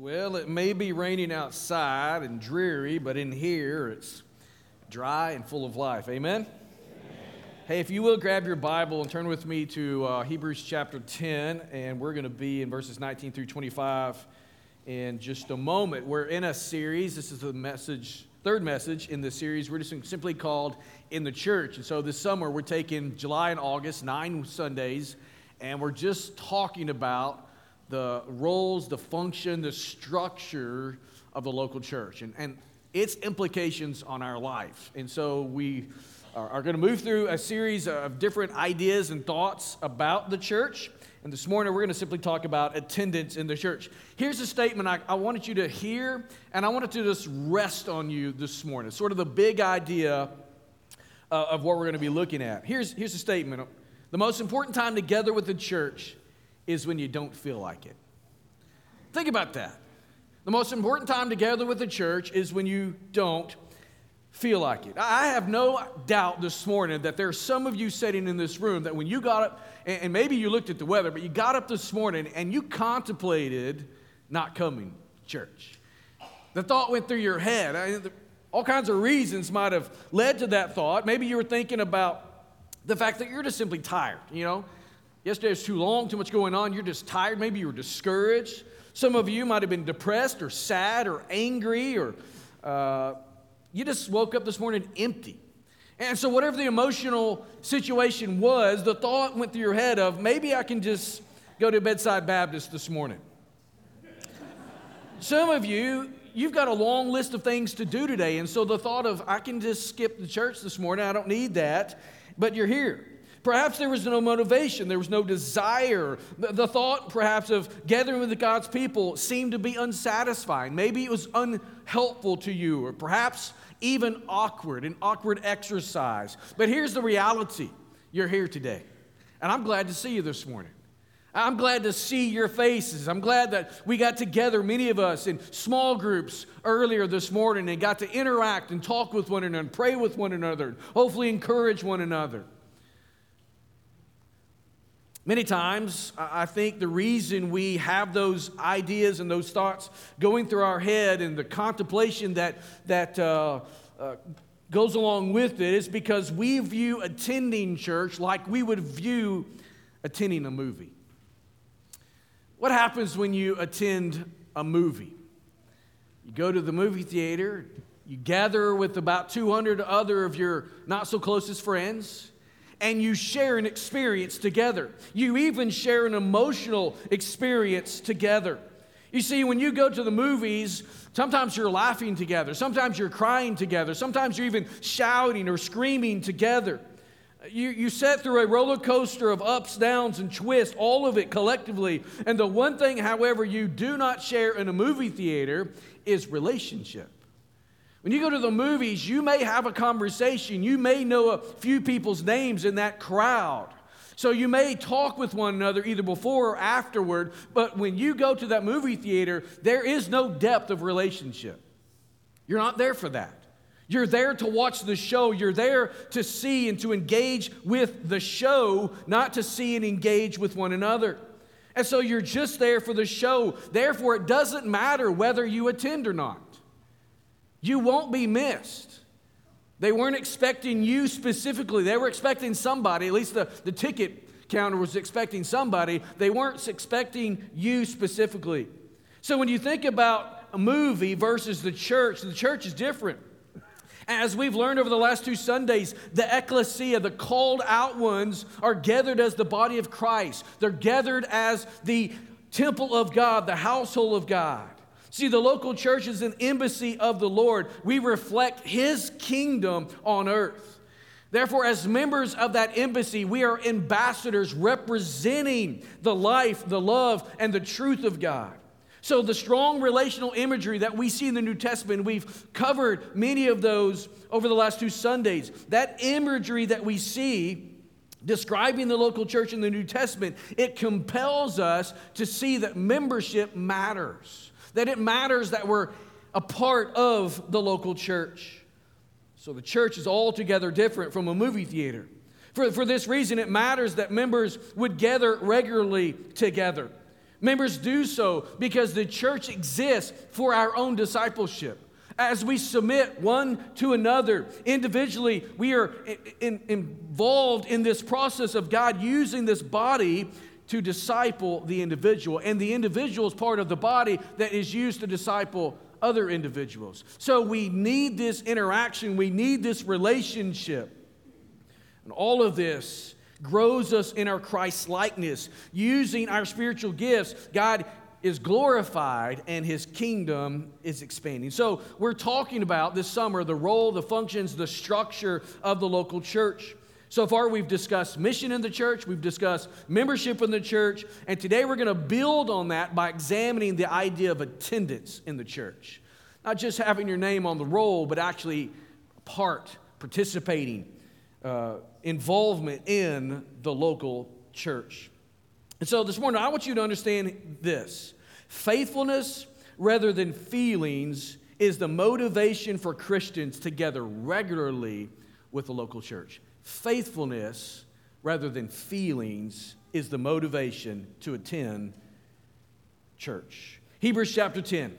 Well, it may be raining outside and dreary, but in here it's dry and full of life. Amen? Amen. Hey, if you will grab your Bible and turn with me to uh, Hebrews chapter 10, and we're going to be in verses 19 through 25 in just a moment. We're in a series. This is the message, third message in the series. We're just simply called In the Church. And so this summer, we're taking July and August, nine Sundays, and we're just talking about the roles, the function, the structure of the local church and, and its implications on our life. And so we are, are going to move through a series of different ideas and thoughts about the church. And this morning, we're going to simply talk about attendance in the church. Here's a statement I, I wanted you to hear, and I wanted to just rest on you this morning. Sort of the big idea uh, of what we're going to be looking at. Here's, here's a statement The most important time together with the church is when you don't feel like it. Think about that. The most important time together with the church is when you don't feel like it. I have no doubt this morning that there are some of you sitting in this room that when you got up, and maybe you looked at the weather, but you got up this morning and you contemplated not coming to church. The thought went through your head. All kinds of reasons might have led to that thought. Maybe you were thinking about the fact that you're just simply tired, you know? Yesterday was too long, too much going on. You're just tired. Maybe you were discouraged. Some of you might have been depressed or sad or angry, or uh, you just woke up this morning empty. And so, whatever the emotional situation was, the thought went through your head of maybe I can just go to Bedside Baptist this morning. Some of you, you've got a long list of things to do today. And so, the thought of I can just skip the church this morning, I don't need that, but you're here. Perhaps there was no motivation, there was no desire. The thought, perhaps, of gathering with God's people seemed to be unsatisfying. Maybe it was unhelpful to you, or perhaps even awkward, an awkward exercise. But here's the reality you're here today. And I'm glad to see you this morning. I'm glad to see your faces. I'm glad that we got together, many of us, in small groups earlier this morning and got to interact and talk with one another, and pray with one another, and hopefully encourage one another. Many times, I think the reason we have those ideas and those thoughts going through our head and the contemplation that, that uh, uh, goes along with it is because we view attending church like we would view attending a movie. What happens when you attend a movie? You go to the movie theater, you gather with about 200 other of your not so closest friends and you share an experience together. You even share an emotional experience together. You see, when you go to the movies, sometimes you're laughing together, sometimes you're crying together, sometimes you're even shouting or screaming together. You, you sit through a roller coaster of ups, downs, and twists, all of it collectively. And the one thing, however, you do not share in a movie theater is relationship. When you go to the movies, you may have a conversation. You may know a few people's names in that crowd. So you may talk with one another either before or afterward, but when you go to that movie theater, there is no depth of relationship. You're not there for that. You're there to watch the show. You're there to see and to engage with the show, not to see and engage with one another. And so you're just there for the show. Therefore, it doesn't matter whether you attend or not. You won't be missed. They weren't expecting you specifically. They were expecting somebody, at least the, the ticket counter was expecting somebody. They weren't expecting you specifically. So when you think about a movie versus the church, the church is different. As we've learned over the last two Sundays, the ecclesia, the called out ones, are gathered as the body of Christ. They're gathered as the temple of God, the household of God. See, the local church is an embassy of the Lord. We reflect His kingdom on earth. Therefore, as members of that embassy, we are ambassadors representing the life, the love, and the truth of God. So, the strong relational imagery that we see in the New Testament, we've covered many of those over the last two Sundays. That imagery that we see describing the local church in the New Testament, it compels us to see that membership matters that it matters that we're a part of the local church. So the church is altogether different from a movie theater. For, for this reason, it matters that members would gather regularly together. Members do so because the church exists for our own discipleship. As we submit one to another individually, we are in, involved in this process of God using this body to disciple the individual. And the individual is part of the body that is used to disciple other individuals. So we need this interaction, we need this relationship. And all of this grows us in our Christ likeness. Using our spiritual gifts, God is glorified and his kingdom is expanding. So, we're talking about this summer the role, the functions, the structure of the local church. So far, we've discussed mission in the church, we've discussed membership in the church, and today we're going to build on that by examining the idea of attendance in the church. Not just having your name on the roll, but actually part, participating, uh, involvement in the local church. And so this morning, I want you to understand this faithfulness rather than feelings is the motivation for Christians to gather regularly with the local church. Faithfulness rather than feelings is the motivation to attend church. Hebrews chapter 10.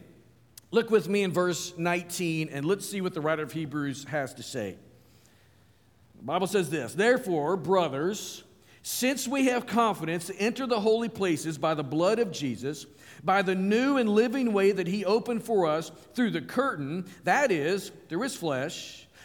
Look with me in verse 19 and let's see what the writer of Hebrews has to say. The Bible says this Therefore, brothers, since we have confidence to enter the holy places by the blood of Jesus, by the new and living way that he opened for us through the curtain, that is, through his flesh,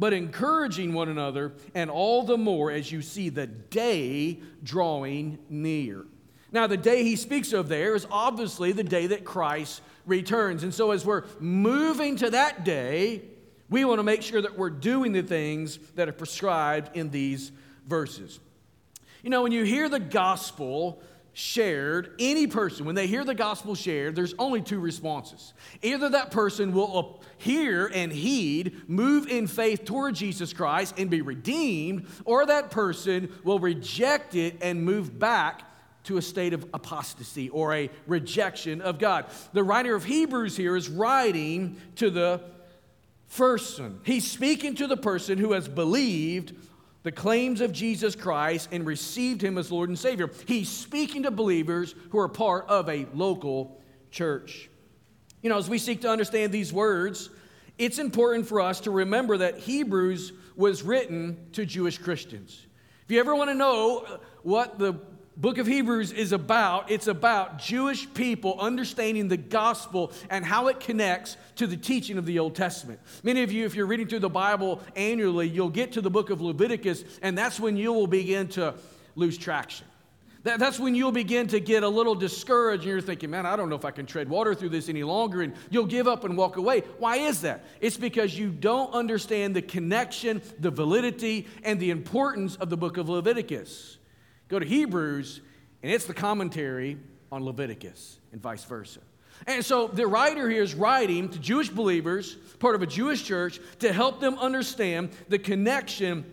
but encouraging one another, and all the more as you see the day drawing near. Now, the day he speaks of there is obviously the day that Christ returns. And so, as we're moving to that day, we want to make sure that we're doing the things that are prescribed in these verses. You know, when you hear the gospel, shared, any person, when they hear the gospel shared, there's only two responses. Either that person will hear and heed, move in faith toward Jesus Christ and be redeemed, or that person will reject it and move back to a state of apostasy or a rejection of God. The writer of Hebrews here is writing to the first person. He's speaking to the person who has believed the claims of Jesus Christ and received him as Lord and Savior. He's speaking to believers who are part of a local church. You know, as we seek to understand these words, it's important for us to remember that Hebrews was written to Jewish Christians. If you ever want to know what the book of Hebrews is about. It's about Jewish people understanding the gospel and how it connects to the teaching of the Old Testament. Many of you, if you're reading through the Bible annually, you'll get to the book of Leviticus, and that's when you will begin to lose traction. That, that's when you'll begin to get a little discouraged and you're thinking, man, I don't know if I can tread water through this any longer. And you'll give up and walk away. Why is that? It's because you don't understand the connection, the validity, and the importance of the book of Leviticus. Go to Hebrews, and it's the commentary on Leviticus, and vice versa. And so the writer here is writing to Jewish believers, part of a Jewish church, to help them understand the connection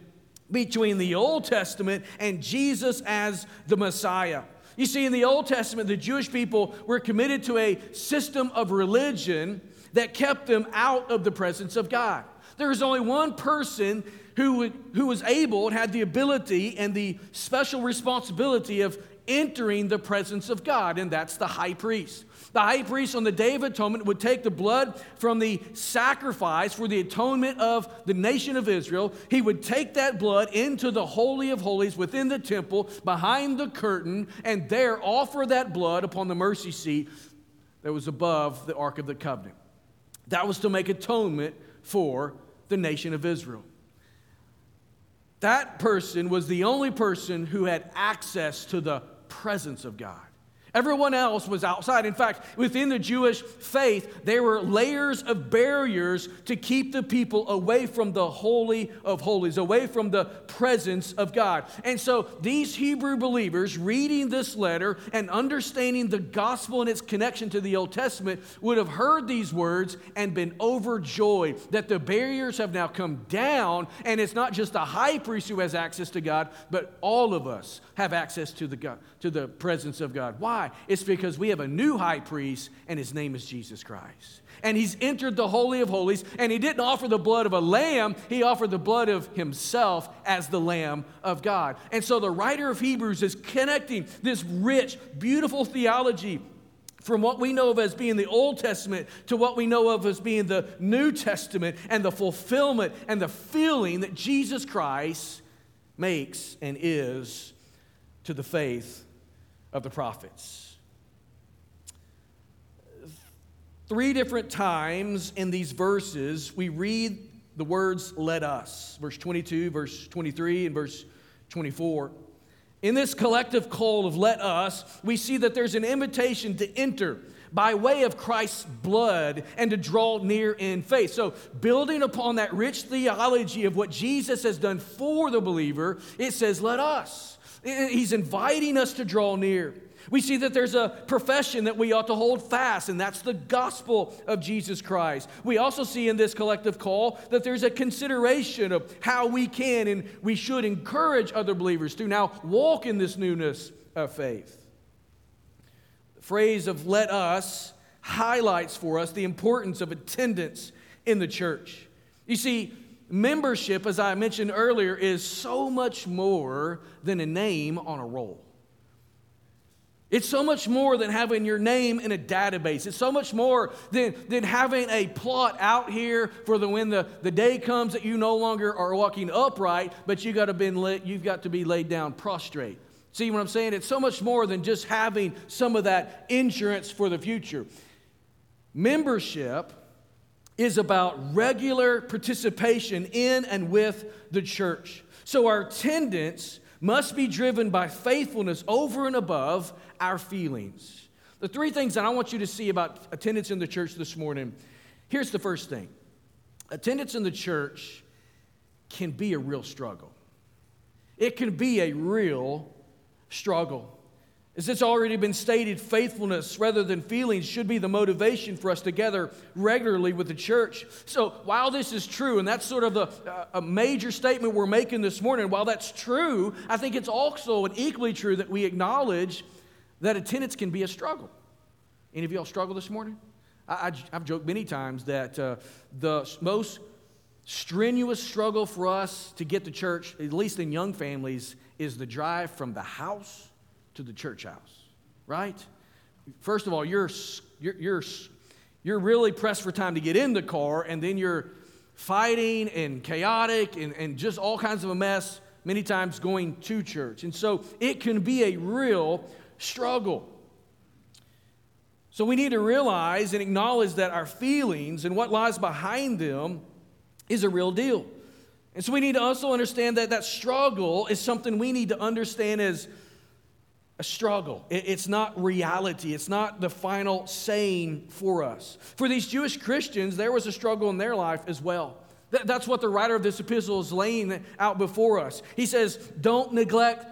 between the Old Testament and Jesus as the Messiah. You see, in the Old Testament, the Jewish people were committed to a system of religion that kept them out of the presence of God. There was only one person who, who was able and had the ability and the special responsibility of entering the presence of God, and that's the high priest. The high priest on the Day of Atonement would take the blood from the sacrifice for the atonement of the nation of Israel. He would take that blood into the Holy of Holies within the temple, behind the curtain, and there offer that blood upon the mercy seat that was above the Ark of the Covenant. That was to make atonement for the nation of Israel. That person was the only person who had access to the presence of God. Everyone else was outside. In fact, within the Jewish faith, there were layers of barriers to keep the people away from the Holy of Holies, away from the presence of God. And so these Hebrew believers reading this letter and understanding the gospel and its connection to the Old Testament would have heard these words and been overjoyed that the barriers have now come down, and it's not just the high priest who has access to God, but all of us have access to the, God, to the presence of God. Why? It's because we have a new high priest, and his name is Jesus Christ. And he's entered the Holy of Holies, and he didn't offer the blood of a lamb, he offered the blood of himself as the Lamb of God. And so the writer of Hebrews is connecting this rich, beautiful theology from what we know of as being the Old Testament to what we know of as being the New Testament and the fulfillment and the feeling that Jesus Christ makes and is to the faith of the prophets. Three different times in these verses, we read the words, let us. Verse 22, verse 23, and verse 24. In this collective call of let us, we see that there's an invitation to enter by way of Christ's blood and to draw near in faith. So, building upon that rich theology of what Jesus has done for the believer, it says, let us. He's inviting us to draw near. We see that there's a profession that we ought to hold fast, and that's the gospel of Jesus Christ. We also see in this collective call that there's a consideration of how we can and we should encourage other believers to now walk in this newness of faith. The phrase of let us highlights for us the importance of attendance in the church. You see, membership, as I mentioned earlier, is so much more than a name on a roll. It's so much more than having your name in a database. It's so much more than, than having a plot out here for the when the, the day comes that you no longer are walking upright, but you gotta been lit, you've got to be laid down prostrate. See what I'm saying? It's so much more than just having some of that insurance for the future. Membership is about regular participation in and with the church. So our attendance must be driven by faithfulness over and above our feelings. The three things that I want you to see about attendance in the church this morning here's the first thing attendance in the church can be a real struggle. It can be a real struggle. As it's already been stated, faithfulness rather than feelings should be the motivation for us to gather regularly with the church. So, while this is true, and that's sort of the, uh, a major statement we're making this morning, while that's true, I think it's also and equally true that we acknowledge that attendance can be a struggle. Any of y'all struggle this morning? I, have joked many times that uh, the most strenuous struggle for us to get to church, at least in young families, is the drive from the house to the church house, right? First of all, you're, you're, you're, you're really pressed for time to get in the car, and then you're fighting and chaotic and, and just all kinds of a mess, many times going to church. And so it can be a real struggle. So we need to realize and acknowledge that our feelings and what lies behind them is a real deal. And so we need to also understand that that struggle is something we need to understand as a struggle. It's not reality. It's not the final saying for us. For these Jewish Christians, there was a struggle in their life as well. That's what the writer of this epistle is laying out before us. He says, Don't neglect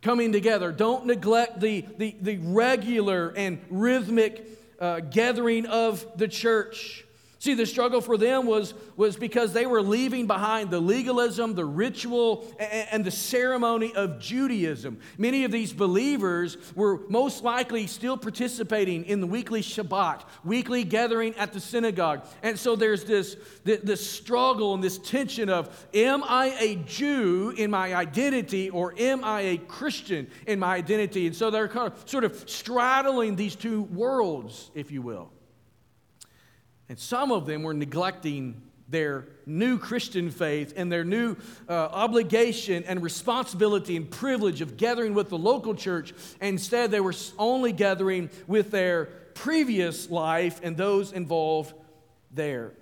coming together. Don't neglect the, the, the regular and rhythmic uh, gathering of the church. See, the struggle for them was, was because they were leaving behind the legalism, the ritual, and, and the ceremony of Judaism. Many of these believers were most likely still participating in the weekly Shabbat, weekly gathering at the synagogue. And so there's this, this, this struggle and this tension of am I a Jew in my identity or am I a Christian in my identity? And so they're kind of, sort of straddling these two worlds, if you will. And some of them were neglecting their new Christian faith and their new uh, obligation and responsibility and privilege of gathering with the local church. Instead, they were only gathering with their previous life and those involved there.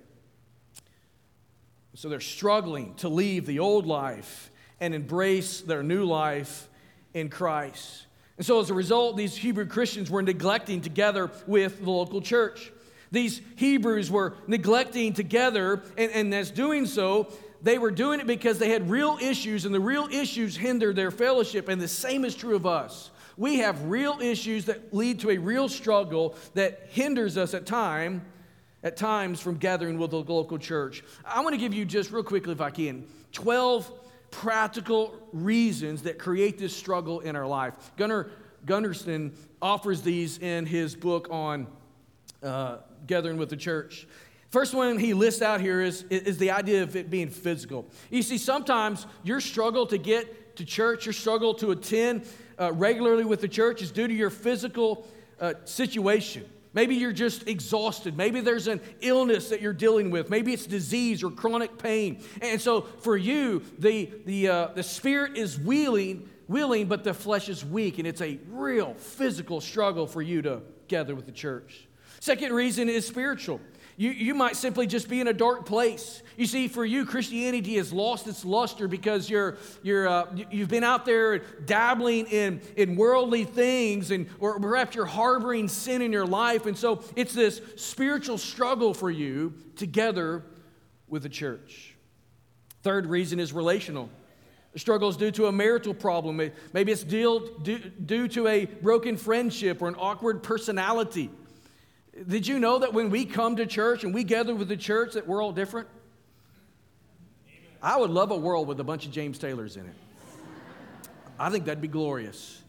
So they're struggling to leave the old life and embrace their new life in Christ. And so, as a result, these Hebrew Christians were neglecting together with the local church. These Hebrews were neglecting together, and, and as doing so, they were doing it because they had real issues, and the real issues hindered their fellowship. And the same is true of us. We have real issues that lead to a real struggle that hinders us at time, at times from gathering with the local church. I want to give you just real quickly, if I can, 12 practical reasons that create this struggle in our life. Gunner Gundersen offers these in his book on uh, gathering with the church. First one he lists out here is, is the idea of it being physical. You see, sometimes your struggle to get to church, your struggle to attend uh, regularly with the church is due to your physical uh, situation. Maybe you're just exhausted. Maybe there's an illness that you're dealing with. Maybe it's disease or chronic pain. And so for you, the, the, uh, the spirit is willing, willing, but the flesh is weak. And it's a real physical struggle for you to gather with the church. Second reason is spiritual. You, you might simply just be in a dark place. You see, for you, Christianity has lost its luster because you're, you're, uh, you've been out there dabbling in, in worldly things, and, or perhaps you're harboring sin in your life. And so it's this spiritual struggle for you together with the church. Third reason is relational. The struggle is due to a marital problem. Maybe it's due, due to a broken friendship or an awkward personality. Did you know that when we come to church and we gather with the church that we're all different? I would love a world with a bunch of James Taylors in it. I think that'd be glorious,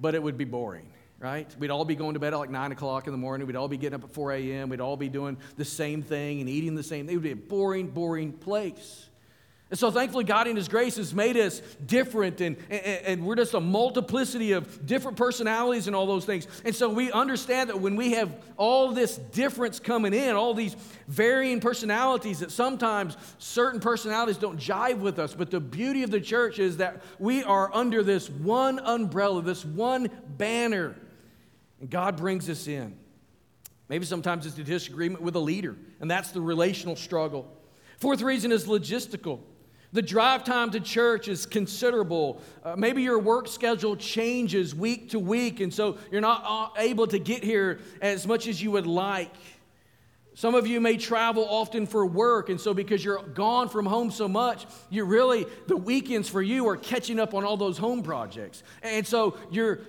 but it would be boring, right? We'd all be going to bed at like 9 o'clock in the morning. We'd all be getting up at 4 a.m. We'd all be doing the same thing and eating the same thing. It would be a boring, boring place. And so, thankfully, God in His grace has made us different, and, and, and, we're just a multiplicity of different personalities and all those things. And so, we understand that when we have all this difference coming in, all these varying personalities, that sometimes certain personalities don't jive with us. But the beauty of the church is that we are under this one umbrella, this one banner, and God brings us in. Maybe sometimes it's a disagreement with a leader, and that's the relational struggle. Fourth reason is logistical. The drive time to church is considerable. Uh, maybe your work schedule changes week to week, and so you're not uh, able to get here as much as you would like. Some of you may travel often for work, and so because you're gone from home so much, you really, the weekends for you are catching up on all those home projects. And so you're,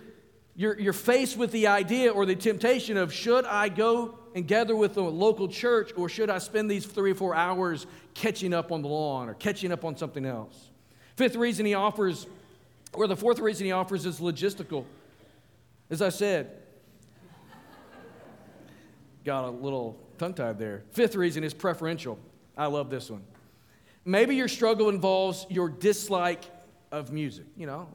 you're, you're faced with the idea or the temptation of should I go and gather with the local church, or should I spend these three or four hours catching up on the lawn or catching up on something else? Fifth reason he offers, or the fourth reason he offers, is logistical. As I said, got a little tongue tied there. Fifth reason is preferential. I love this one. Maybe your struggle involves your dislike of music. You know,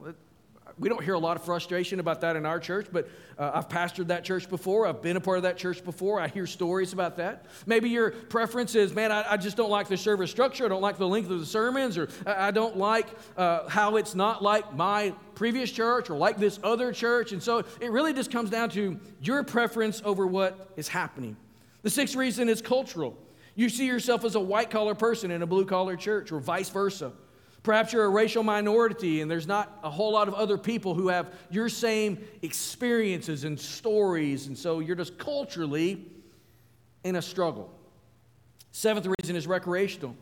we don't hear a lot of frustration about that in our church, but uh, I've pastored that church before. I've been a part of that church before. I hear stories about that. Maybe your preference is, man, I, I just don't like the service structure. I don't like the length of the sermons, or I, I don't like uh, how it's not like my previous church or like this other church. And so it really just comes down to your preference over what is happening. The sixth reason is cultural. You see yourself as a white collar person in a blue collar church, or vice versa. Perhaps you're a racial minority and there's not a whole lot of other people who have your same experiences and stories, and so you're just culturally in a struggle. Seventh reason is recreational.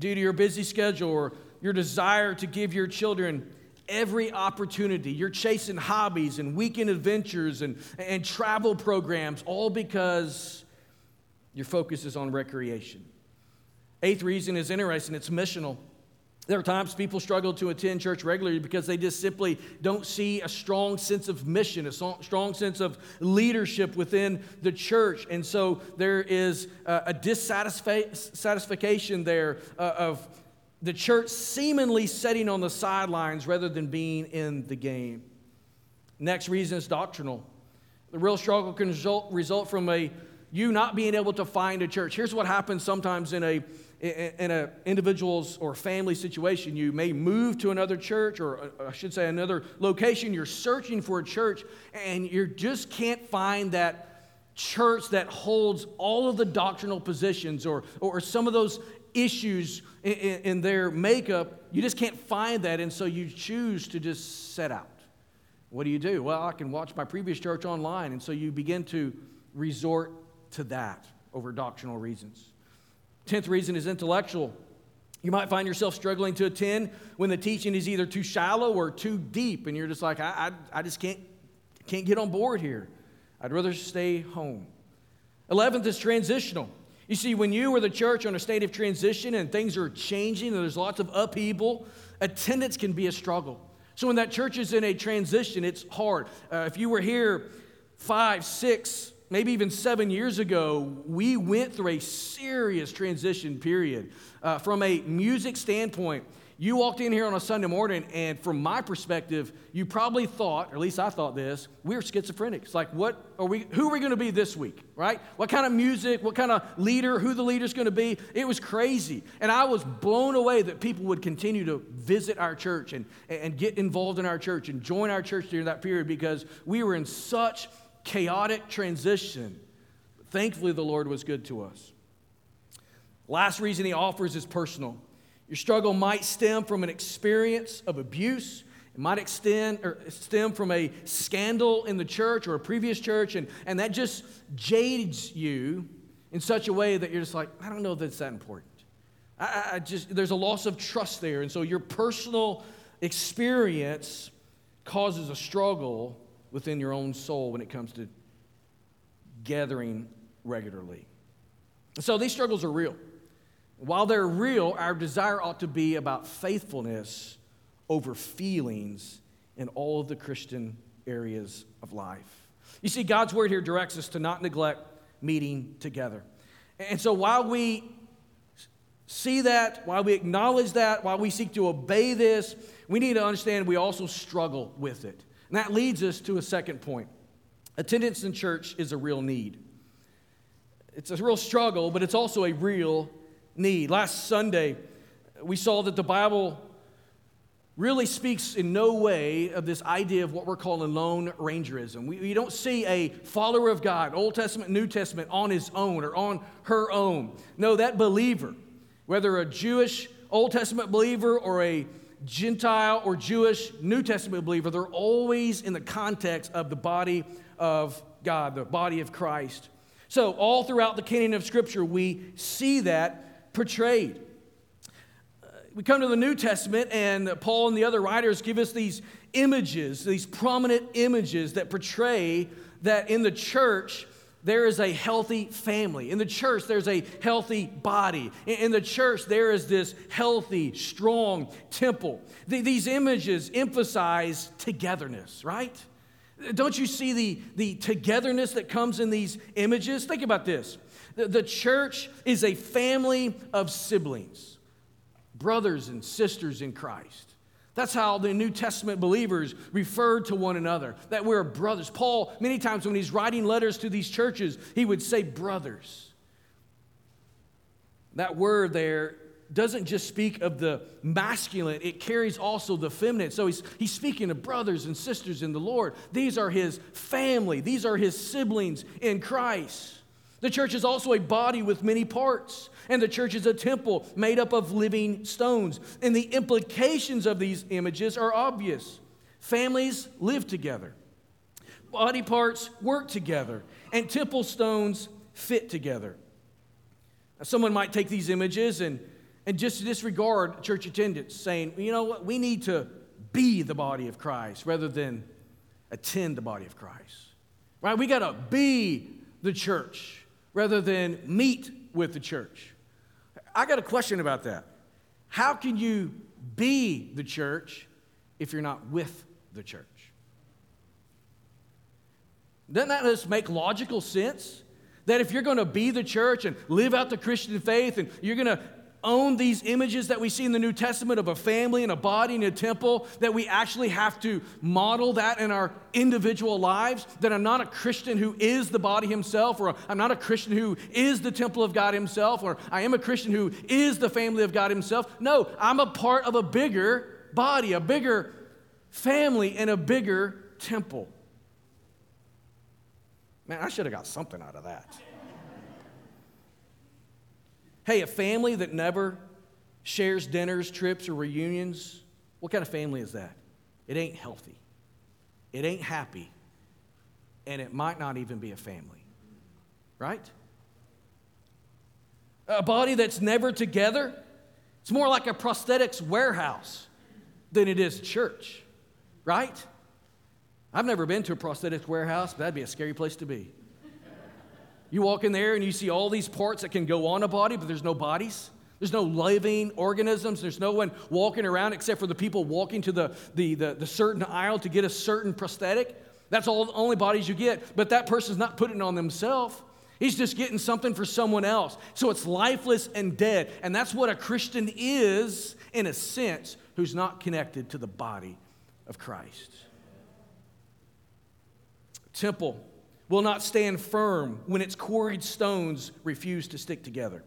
Due to your busy schedule or your desire to give your children every opportunity, you're chasing hobbies and weekend adventures and, and travel programs, all because your focus is on recreation. Eighth reason is interesting, it's missional. There are times people struggle to attend church regularly because they just simply don't see a strong sense of mission, a strong sense of leadership within the church. And so there is a dissatisfaction there uh, of the church seemingly sitting on the sidelines rather than being in the game. Next reason is doctrinal. The real struggle can result, result from a you not being able to find a church. Here's what happens sometimes in a in an individual's or family situation, you may move to another church, or uh, I should say another location. You're searching for a church, and you just can't find that church that holds all of the doctrinal positions or, or some of those issues in, in their makeup. You just can't find that, and so you choose to just set out. What do you do? Well, I can watch my previous church online. And so you begin to resort to that over doctrinal reasons. Tenth reason is intellectual. You might find yourself struggling to attend when the teaching is either too shallow or too deep, and you're just like, I, I, I just can't, can't get on board here. I'd rather stay home. Eleventh is transitional. You see, when you or the church are in a state of transition and things are changing and there's lots of upheaval, attendance can be a struggle. So when that church is in a transition, it's hard. Uh, if you were here five, six, maybe even seven years ago, we went through a serious transition period. Uh, from a music standpoint, you walked in here on a Sunday morning, and from my perspective, you probably thought, or at least I thought this, we are schizophrenic. It's like, what are we, who are we going to be this week, right? What kind of music, what kind of leader, who the leader's going to be? It was crazy. And I was blown away that people would continue to visit our church and, and get involved in our church and join our church during that period because we were in such chaotic transition. Thankfully, the Lord was good to us. Last reason he offers is personal. Your struggle might stem from an experience of abuse. It might extend or stem from a scandal in the church or a previous church, and, and that just jades you in such a way that you're just like, I don't know that it's that important. I, I just there's a loss of trust there, and so your personal experience causes a struggle within your own soul when it comes to gathering regularly. So these struggles are real. While they're real, our desire ought to be about faithfulness over feelings in all of the Christian areas of life. You see, God's word here directs us to not neglect meeting together. And so while we see that, while we acknowledge that, while we seek to obey this, we need to understand we also struggle with it. And that leads us to a second point. Attendance in church is a real need. It's a real struggle, but it's also a real need. Last Sunday, we saw that the Bible really speaks in no way of this idea of what we're calling lone rangerism. We, we, don't see a follower of God, Old Testament, New Testament, on his own or on her own. No, that believer, whether a Jewish Old Testament believer or a Gentile or Jewish New Testament believer, they're always in the context of the body of God, the body of Christ. So, all throughout the canon of Scripture, we see that portrayed. we come to the New Testament, and Paul and the other writers give us these images, these prominent images that portray that in the church, there is a healthy family. In the church, there's a healthy body. In the church, there is this healthy, strong temple. These images emphasize togetherness, right? Don't you see the, the togetherness that comes in these images? Think about this. The church is a family of siblings, brothers and sisters in Christ. That's how the New Testament believers referred to one another, that we're brothers. Paul, many times when he's writing letters to these churches, he would say brothers. That word there doesn't just speak of the masculine, it carries also the feminine. So he's, he's speaking of brothers and sisters in the Lord. These are his family, these are his siblings in Christ. The church is also a body with many parts, and the church is a temple made up of living stones. And the implications of these images are obvious. Families live together, body parts work together, and temple stones fit together. Now, someone might take these images and, and just disregard church attendance, saying, you know what, we need to be the body of Christ rather than attend the body of Christ. Right? We got to be the church rather than meet with the church. I got a question about that. How can you be the church if you're not with the church? Doesn't that just make logical sense? That if you're going to be the church and live out the Christian faith and you're going to own these images that we see in the New Testament of a family and a body and a temple, that we actually have to model that in our individual lives. That I'm not a Christian who is the body himself, or I'm not a Christian who is the temple of God himself, or I am a Christian who is the family of God himself. No, I'm a part of a bigger body, a bigger family, and a bigger temple. Man, I should have got something out of that. Hey, a family that never shares dinners, trips, or reunions, what kind of family is that? It ain't healthy. it ain't happy, and it might not even be a family. Right? A body that's never together, it's more like a prosthetics warehouse than it is church. Right? I've never been to a prosthetics warehouse, but that'd be a scary place to be. You walk in there and you see all these parts that can go on a body, but there's no bodies. There's no living organisms. There's no one walking around except for the people walking to the, the, the, the certain aisle to get a certain prosthetic. That's all the only bodies you get. But that person's not putting it on themselves. He's just getting something for someone else. So it's lifeless and dead. And that's what a Christian is, in a sense, who's not connected to the body of Christ. Temple will not stand firm when its quarried stones refuse to stick together.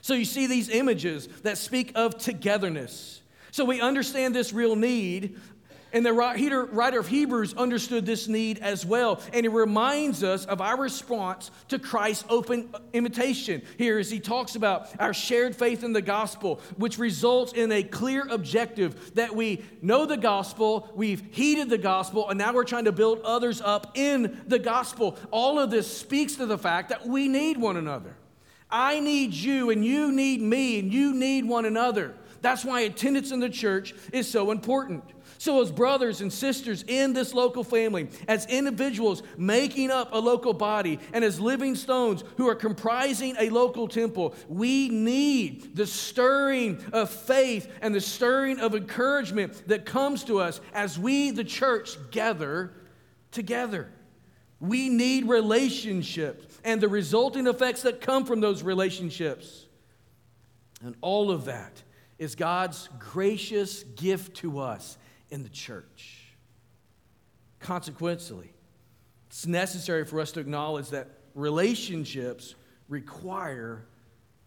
So you see these images that speak of togetherness. So we understand this real need and the writer of Hebrews understood this need as well. And he reminds us of our response to Christ's open uh, invitation here as he talks about our shared faith in the gospel, which results in a clear objective that we know the gospel, we've heeded the gospel, and now we're trying to build others up in the gospel. All of this speaks to the fact that we need one another. I need you, and you need me, and you need one another. That's why attendance in the church is so important. So, as brothers and sisters in this local family, as individuals making up a local body, and as living stones who are comprising a local temple, we need the stirring of faith and the stirring of encouragement that comes to us as we, the church, gather together. We need relationships and the resulting effects that come from those relationships. And all of that is God's gracious gift to us in the church. Consequently, it's necessary for us to acknowledge that relationships require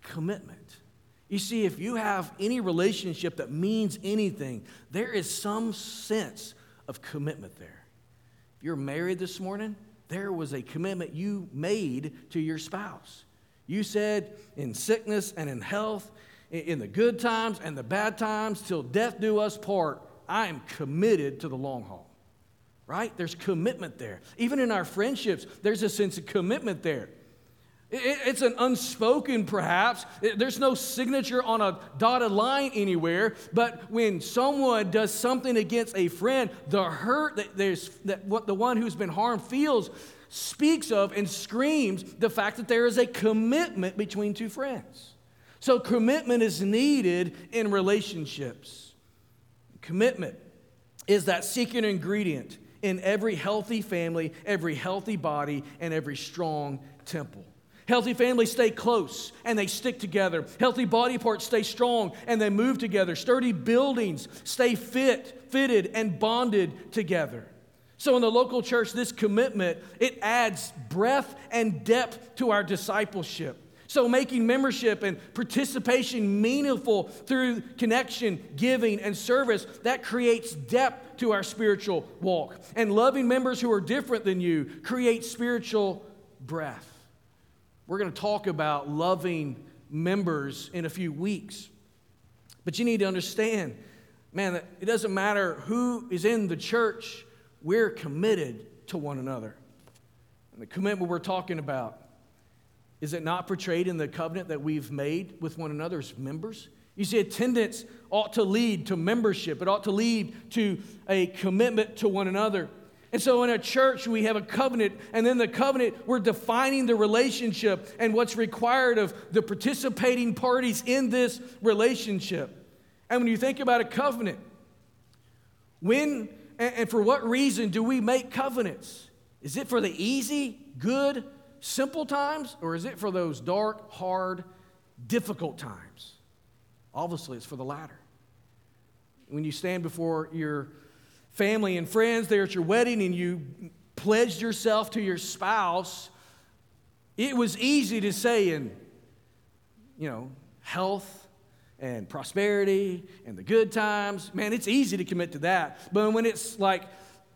commitment. You see, if you have any relationship that means anything, there is some sense of commitment there. If you're married this morning, there was a commitment you made to your spouse. You said, in sickness and in health, in the good times and the bad times, till death do us part, I am committed to the long haul, right? There's commitment there. Even in our friendships, there's a sense of commitment there. It's an unspoken, perhaps. There's no signature on a dotted line anywhere. But when someone does something against a friend, the hurt that, there's, that what the one who's been harmed feels speaks of and screams the fact that there is a commitment between two friends. So, commitment is needed in relationships. Commitment is that secret ingredient in every healthy family, every healthy body, and every strong temple. Healthy families stay close and they stick together. Healthy body parts stay strong and they move together. Sturdy buildings stay fit, fitted, and bonded together. So in the local church, this commitment, it adds breadth and depth to our discipleship. So, making membership and participation meaningful through connection, giving, and service, that creates depth to our spiritual walk. And loving members who are different than you creates spiritual breath. We're going to talk about loving members in a few weeks. But you need to understand, man, it doesn't matter who is in the church, we're committed to one another. And the commitment we're talking about is it not portrayed in the covenant that we've made with one another as members? You see, attendance ought to lead to membership, it ought to lead to a commitment to one another. And so in a church, we have a covenant, and then the covenant, we're defining the relationship and what's required of the participating parties in this relationship. And when you think about a covenant, when and for what reason do we make covenants? Is it for the easy, good, simple times or is it for those dark, hard, difficult times? Obviously, it's for the latter. When you stand before your family and friends there at your wedding and you pledged yourself to your spouse, it was easy to say in, you know, health and prosperity and the good times, man, it's easy to commit to that. But when it's like,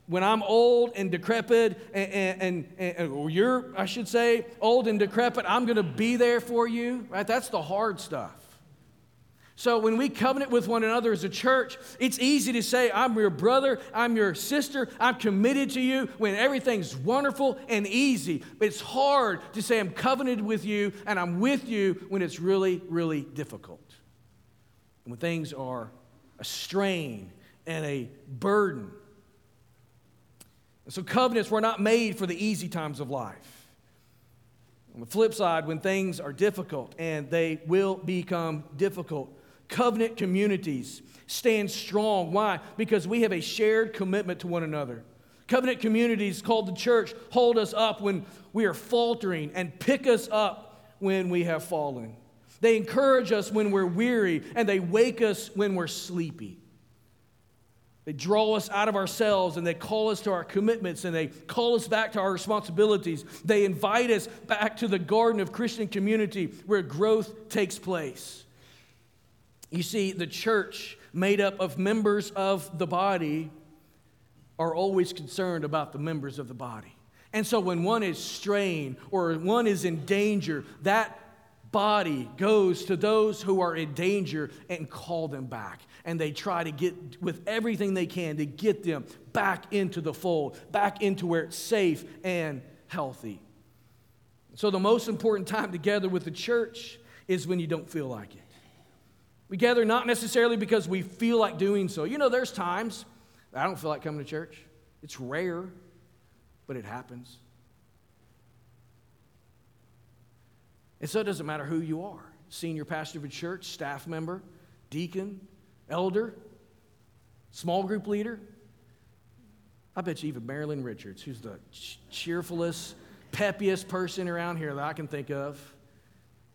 when I'm old and decrepit, and, and, and, and you're, I should say, old and decrepit, I'm going to be there for you, right? That's the hard stuff. So when we covenant with one another as a church, it's easy to say, I'm your brother, I'm your sister, I'm committed to you when everything's wonderful and easy. But it's hard to say I'm covenanted with you and I'm with you when it's really, really difficult. And when things are a strain and a burden. So covenants were not made for the easy times of life. On the flip side, when things are difficult, and they will become difficult, covenant communities stand strong. Why? Because we have a shared commitment to one another. Covenant communities called the church hold us up when we are faltering and pick us up when we have fallen. They encourage us when we're weary and they wake us when we're sleepy. They draw us out of ourselves and they call us to our commitments and they call us back to our responsibilities. They invite us back to the garden of Christian community where growth takes place. You see, the church, made up of members of the body, are always concerned about the members of the body. And so when one is strained or one is in danger, that body goes to those who are in danger and call them back. And they try to get with everything they can to get them back into the fold, back into where it's safe and healthy. So the most important time together with the church is when you don't feel like it. We gather not necessarily because we feel like doing so. You know, there's times I don't feel like coming to church. It's rare, but it happens. And so it doesn't matter who you are senior pastor of a church, staff member, deacon, elder, small group leader. I bet you even Marilyn Richards, who's the cheerfulest, peppiest person around here that I can think of,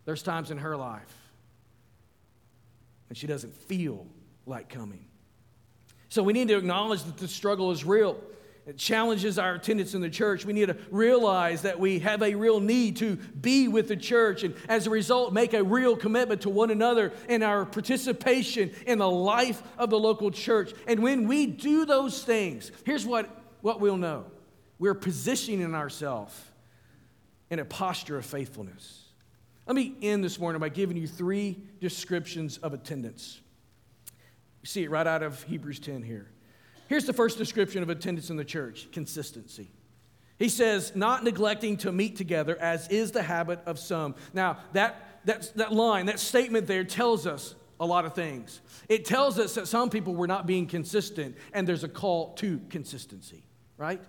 there's times in her life and she doesn't feel like coming. So we need to acknowledge that the struggle is real. It challenges our attendance in the church. We need to realize that we have a real need to be with the church and, as a result, make a real commitment to one another in our participation in the life of the local church. And when we do those things, here's what, what we'll know we're positioning ourselves in a posture of faithfulness. Let me end this morning by giving you three descriptions of attendance. You see it right out of Hebrews 10 here. Here's the first description of attendance in the church consistency. He says, not neglecting to meet together, as is the habit of some. Now, that, that, that line, that statement there tells us a lot of things. It tells us that some people were not being consistent, and there's a call to consistency, right?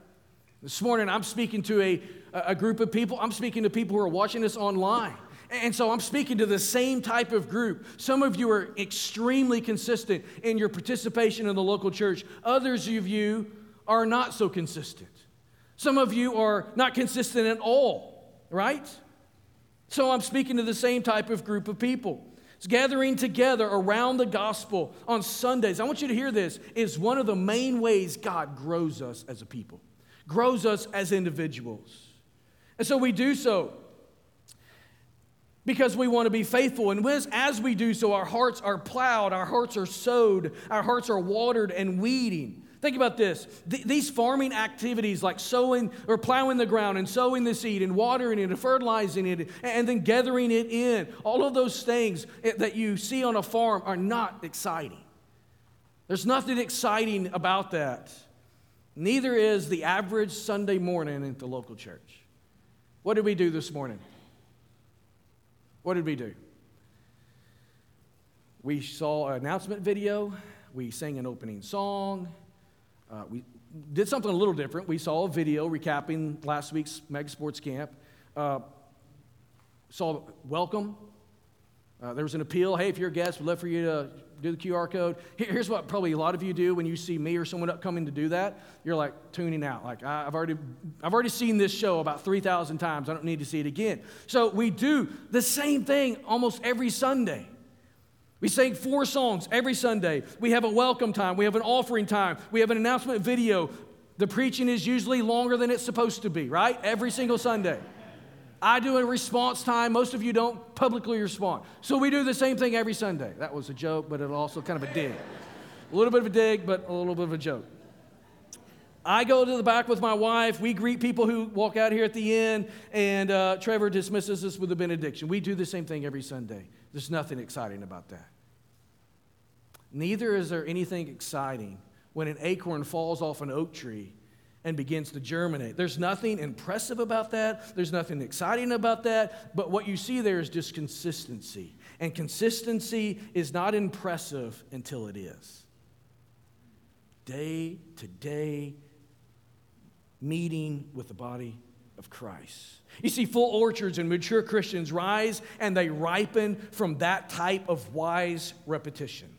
This morning, I'm speaking to a, a group of people. I'm speaking to people who are watching this online. And so I'm speaking to the same type of group. Some of you are extremely consistent in your participation in the local church, others of you are not so consistent. Some of you are not consistent at all, right? So I'm speaking to the same type of group of people. It's gathering together around the gospel on Sundays. I want you to hear this is one of the main ways God grows us as a people, grows us as individuals. And so we do so because we want to be faithful. And as we do so, our hearts are plowed, our hearts are sowed, our hearts are watered and weeding. Think about this. Th- these farming activities like sowing or plowing the ground and sowing the seed and watering it and fertilizing it and then gathering it in, all of those things eh, that you see on a farm are not exciting. There's nothing exciting about that. Neither is the average Sunday morning at the local church. What did we do this morning? What did we do? We saw an announcement video, we sang an opening song, uh, we did something a little different. We saw a video recapping last week's Mega Sports Camp. Uh, saw welcome. Uh, there was an appeal. Hey, if you're a guest, we'd love for you to do the QR code. Here's what probably a lot of you do when you see me or someone coming to do that. You're like tuning out. Like I've already, I've already seen this show about 3,000 times. I don't need to see it again. So we do the same thing almost every Sunday. We sing four songs every Sunday. We have a welcome time. We have an offering time. We have an announcement video. The preaching is usually longer than it's supposed to be, right? Every single Sunday. I do a response time. Most of you don't publicly respond. So we do the same thing every Sunday. That was a joke, but it also kind of a dig. A little bit of a dig, but a little bit of a joke. I go to the back with my wife. We greet people who walk out here at the end, and uh, Trevor dismisses us with a benediction. We do the same thing every Sunday. There's nothing exciting about that. Neither is there anything exciting when an acorn falls off an oak tree and begins to germinate. There's nothing impressive about that, there's nothing exciting about that, but what you see there is just consistency. And consistency is not impressive until it is. Day to day meeting with the body of Christ. You see, full orchards and mature Christians rise and they ripen from that type of wise repetition.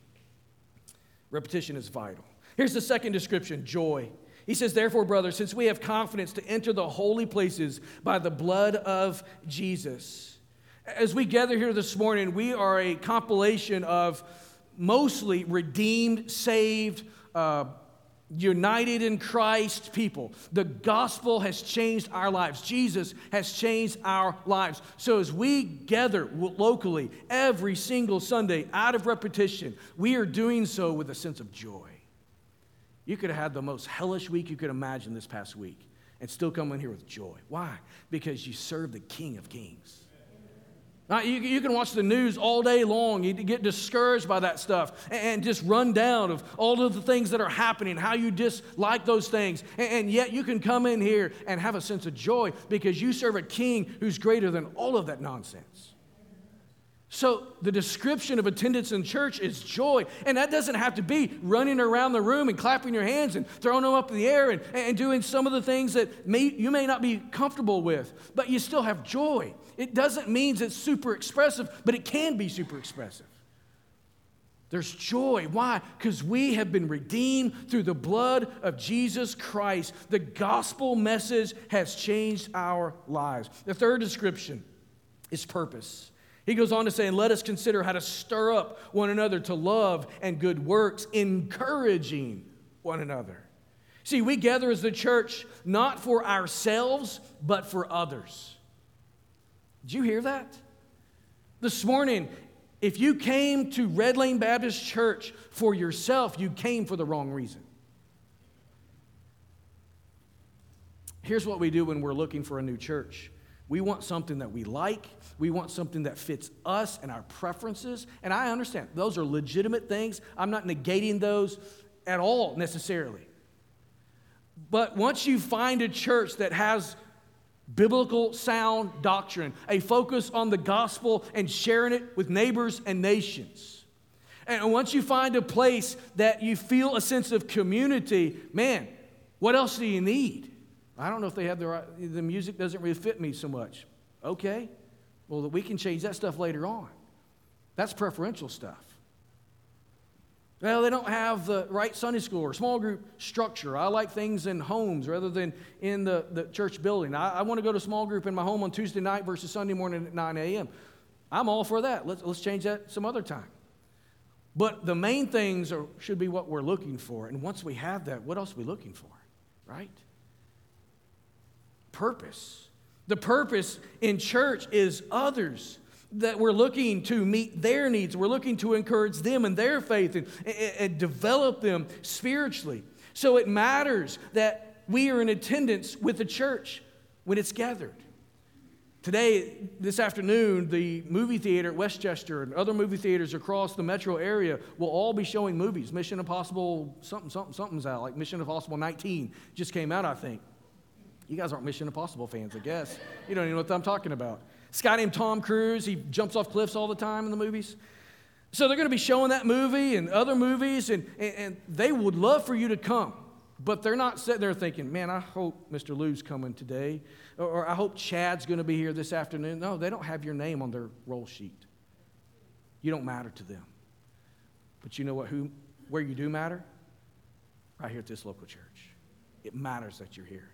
Repetition is vital. Here's the second description joy. He says, Therefore, brothers, since we have confidence to enter the holy places by the blood of Jesus. As we gather here this morning, we are a compilation of mostly redeemed, saved, uh, united in Christ people. The gospel has changed our lives. Jesus has changed our lives. So as we gather locally every single Sunday out of repetition, we are doing so with a sense of joy. You could have had the most hellish week you could imagine this past week and still come in here with joy. Why? Because you serve the King of Kings. Now, you, you can watch the news all day long. You get discouraged by that stuff and, just run down of all of the things that are happening, how you dislike those things. And, and yet you can come in here and have a sense of joy because you serve a king who's greater than all of that nonsense. So, the description of attendance in church is joy. And that doesn't have to be running around the room and clapping your hands and throwing them up in the air and, and doing some of the things that may, you may not be comfortable with, but you still have joy. It doesn't mean it's super expressive, but it can be super expressive. There's joy. Why? Because we have been redeemed through the blood of Jesus Christ. The gospel message has changed our lives. The third description is purpose. He goes on to say, and let us consider how to stir up one another to love and good works, encouraging one another. See, we gather as the church not for ourselves, but for others. Did you hear that? This morning, if you came to Red Lane Baptist Church for yourself, you came for the wrong reason. Here's what we do when we're looking for a new church we want something that we like. We want something that fits us and our preferences. And I understand those are legitimate things. I'm not negating those at all necessarily. But once you find a church that has biblical sound doctrine, a focus on the gospel and sharing it with neighbors and nations, and once you find a place that you feel a sense of community, man, what else do you need? I don't know if they have the right, the music doesn't really fit me so much. Okay, well, we can change that stuff later on. That's preferential stuff. Well, they don't have the right Sunday school or small group structure. I like things in homes rather than in the, the church building. I, I want to go to small group in my home on Tuesday night versus Sunday morning at 9 a.m. I'm all for that. Let's, let's change that some other time. But the main things are, should be what we're looking for. And once we have that, what else are we looking for? Right? Purpose. The purpose in church is others that we're looking to meet their needs. We're looking to encourage them in their faith and, and, and, develop them spiritually. So it matters that we are in attendance with the church when it's gathered. Today, this afternoon, the movie theater at Westchester and other movie theaters across the metro area will all be showing movies. Mission Impossible, something, something, something's out, like Mission Impossible 19 just came out, I think. You guys aren't Mission Impossible fans, I guess. You don't even know what I'm talking about. This guy named Tom Cruise, he jumps off cliffs all the time in the movies. So they're going to be showing that movie and other movies, and, and, and, they would love for you to come. But they're not sitting there thinking, man, I hope Mr. Lou's coming today, or, or I hope Chad's going to be here this afternoon. No, they don't have your name on their roll sheet. You don't matter to them. But you know what? Who, where you do matter? Right here at this local church. It matters that you're here.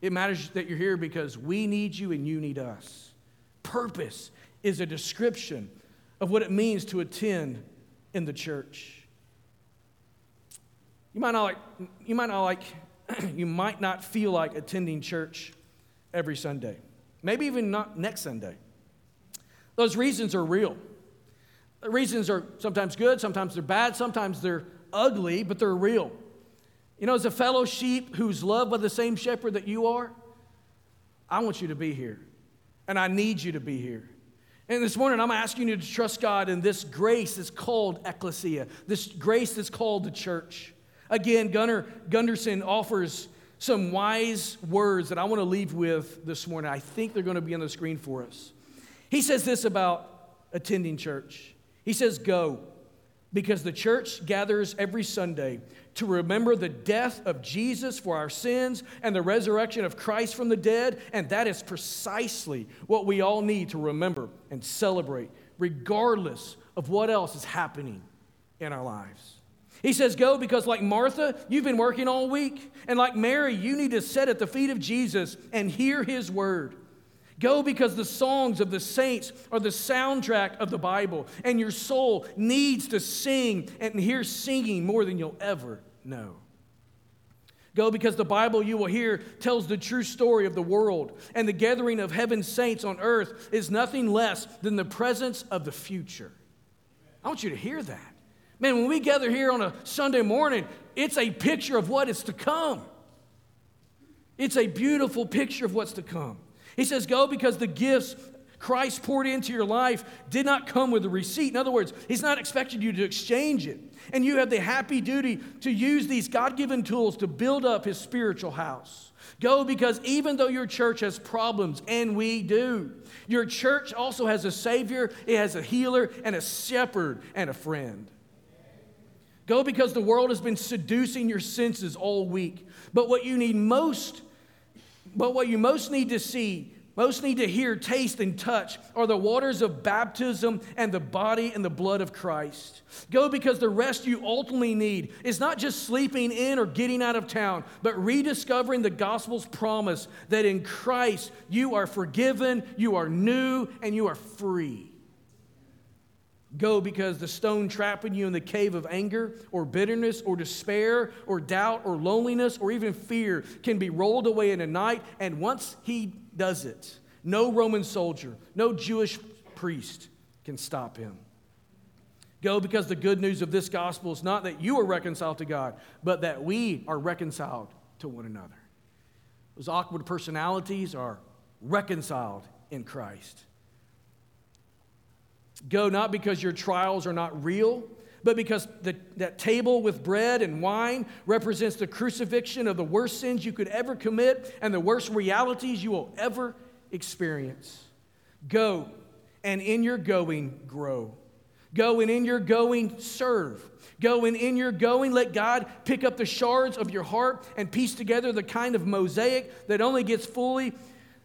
It matters that you're here because we need you and you need us. Purpose is a description of what it means to attend in the church. You might not like, you might not like, you might not feel like attending church every Sunday. Maybe even not next Sunday. Those reasons are real. The reasons are sometimes good, sometimes they're bad, sometimes they're ugly, but they're real. You know, as a fellow sheep who's loved by the same shepherd that you are, I want you to be here. And I need you to be here. And this morning, I'm asking you to trust God in this grace that's called ecclesia, this grace that's called the church. Again, Gunner Gundersen offers some wise words that I want to leave with this morning. I think they're going to be on the screen for us. He says this about attending church. He says, Go, because the church gathers every Sunday to remember the death of Jesus for our sins and the resurrection of Christ from the dead. And that is precisely what we all need to remember and celebrate, regardless of what else is happening in our lives. He says, Go because, like Martha, you've been working all week. And like Mary, you need to sit at the feet of Jesus and hear his word. Go because the songs of the saints are the soundtrack of the Bible, and your soul needs to sing and hear singing more than you'll ever know. Go because the Bible you will hear tells the true story of the world, and the gathering of heaven's saints on earth is nothing less than the presence of the future. I want you to hear that. Man, when we gather here on a Sunday morning, it's a picture of what is to come. It's a beautiful picture of what's to come. He says, Go because the gifts Christ poured into your life did not come with a receipt. In other words, He's not expecting you to exchange it. And you have the happy duty to use these God given tools to build up His spiritual house. Go because even though your church has problems, and we do, your church also has a Savior, it has a healer, and a shepherd, and a friend. Go because the world has been seducing your senses all week. But what you need most but what you most need to see, most need to hear, taste, and touch are the waters of baptism and the body and the blood of Christ. Go because the rest you ultimately need is not just sleeping in or getting out of town, but rediscovering the gospel's promise that in Christ you are forgiven, you are new, and you are free. Go because the stone trapping you in the cave of anger or bitterness or despair or doubt or loneliness or even fear can be rolled away in a night. And once he does it, no Roman soldier, no Jewish priest can stop him. Go because the good news of this gospel is not that you are reconciled to God, but that we are reconciled to one another. Those awkward personalities are reconciled in Christ. Go not because your trials are not real, but because the, that table with bread and wine represents the crucifixion of the worst sins you could ever commit and the worst realities you will ever experience. Go, and in your going, grow. Go, and in your going, serve. Go, and in your going, let God pick up the shards of your heart and piece together the kind of mosaic that only gets fully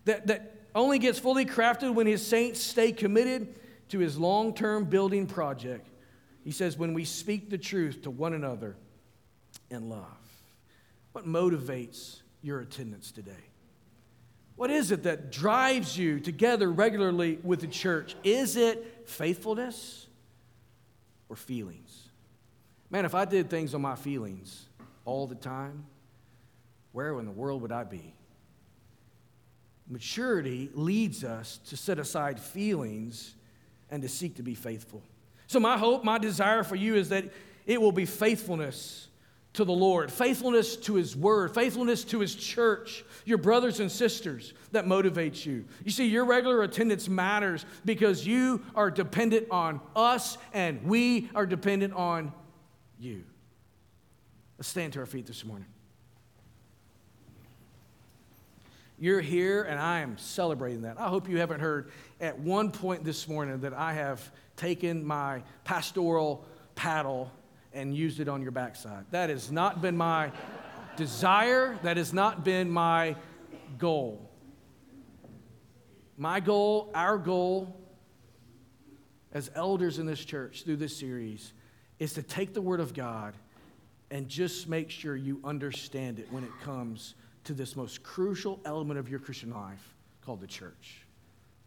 that, that only gets fully crafted when his saints stay committed to his long term building project. He says, when we speak the truth to one another in love. What motivates your attendance today? What is it that drives you together regularly with the church? Is it faithfulness or feelings? Man, if I did things on my feelings all the time, where in the world would I be? Maturity leads us to set aside feelings and to seek to be faithful. So, my hope, my desire for you is that it will be faithfulness to the Lord, faithfulness to His Word, faithfulness to His church, your brothers and sisters that motivates you. You see, your regular attendance matters because you are dependent on us and we are dependent on you. Let's stand to our feet this morning. You're here, and I am celebrating that. I hope you haven't heard at one point this morning that I have taken my pastoral paddle and used it on your backside. That has not been my desire, that has not been my goal. My goal, our goal as elders in this church through this series is to take the Word of God and just make sure you understand it when it comes to this most crucial element of your Christian life called the church.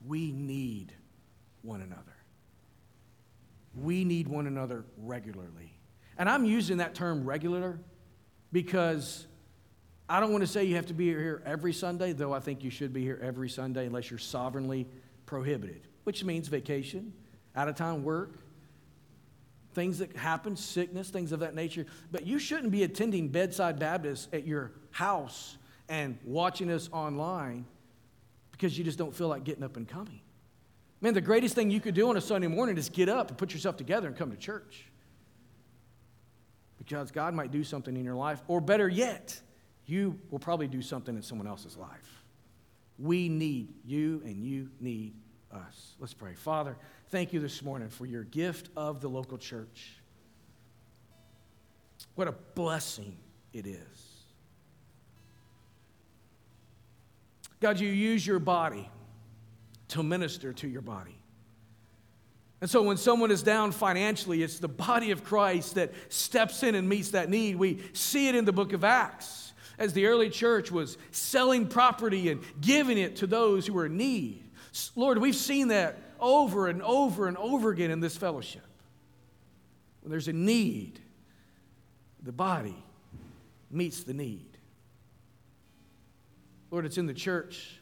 We need one another. We need one another regularly. And I'm using that term regular because I don't want to say you have to be here every Sunday, though I think you should be here every Sunday unless you're sovereignly prohibited, which means vacation, out of town work, things that happen, sickness, things of that nature. But you shouldn't be attending Bedside Baptist at your house and watching us online because you just don't feel like getting up and coming. Man, the greatest thing you could do on a Sunday morning is get up and put yourself together and come to church. Because God might do something in your life, or better yet, you will probably do something in someone else's life. We need you, and you need us. Let's pray. Father, thank you this morning for your gift of the local church. What a blessing it is. God, you use your body to minister to your body. And so when someone is down financially, it's the body of Christ that steps in and meets that need. We see it in the book of Acts as the early church was selling property and giving it to those who were in need. Lord, we've seen that over and over and over again in this fellowship. When there's a need, the body meets the need. Lord, it's in the church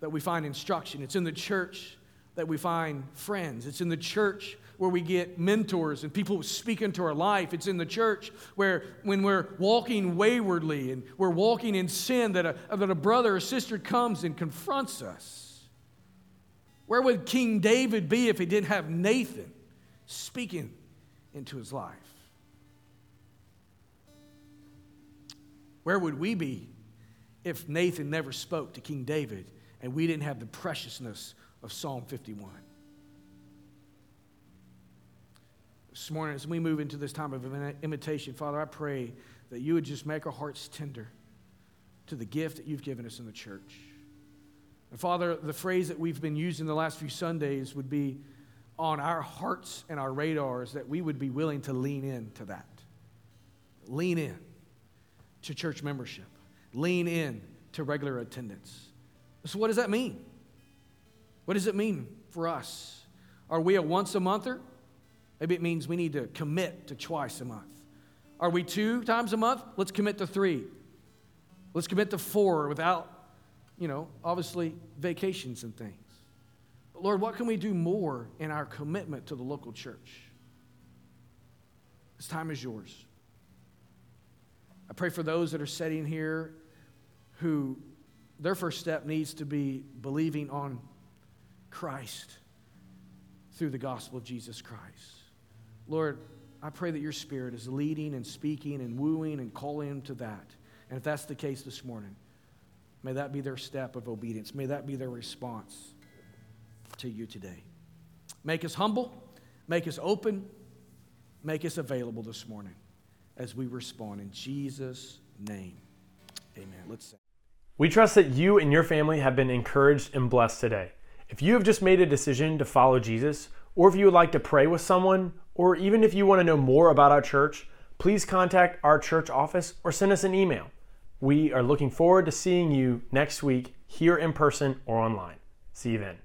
that we find instruction. It's in the church that we find friends. It's in the church where we get mentors and people speak into our life. It's in the church where, when we're walking waywardly and we're walking in sin, that a, that a brother or sister comes and confronts us. Where would King David be if he didn't have Nathan speaking into his life? Where would we be if Nathan never spoke to King David and we didn't have the preciousness of Psalm 51. This morning, as we move into this time of imitation, Father, I pray that you would just make our hearts tender to the gift that you've given us in the church. And Father, the phrase that we've been using the last few Sundays would be on our hearts and our radars that we would be willing to lean in to that. Lean in to church membership. Lean in to regular attendance. So, what does that mean? What does it mean for us? Are we a once a monther? Maybe it means we need to commit to twice a month. Are we two times a month? Let's commit to three. Let's commit to four without, you know, obviously vacations and things. But Lord, what can we do more in our commitment to the local church? This time is yours. I pray for those that are sitting here who their first step needs to be believing on Christ through the gospel of Jesus Christ. Lord, I pray that your spirit is leading and speaking and wooing and calling them to that. And if that's the case this morning, may that be their step of obedience. May that be their response to you today. Make us humble, make us open, make us available this morning as we respond. In Jesus' name, amen. Let's say. We trust that you and your family have been encouraged and blessed today. If you have just made a decision to follow Jesus, or if you would like to pray with someone, or even if you want to know more about our church, please contact our church office or send us an email. We are looking forward to seeing you next week here in person or online. See you then.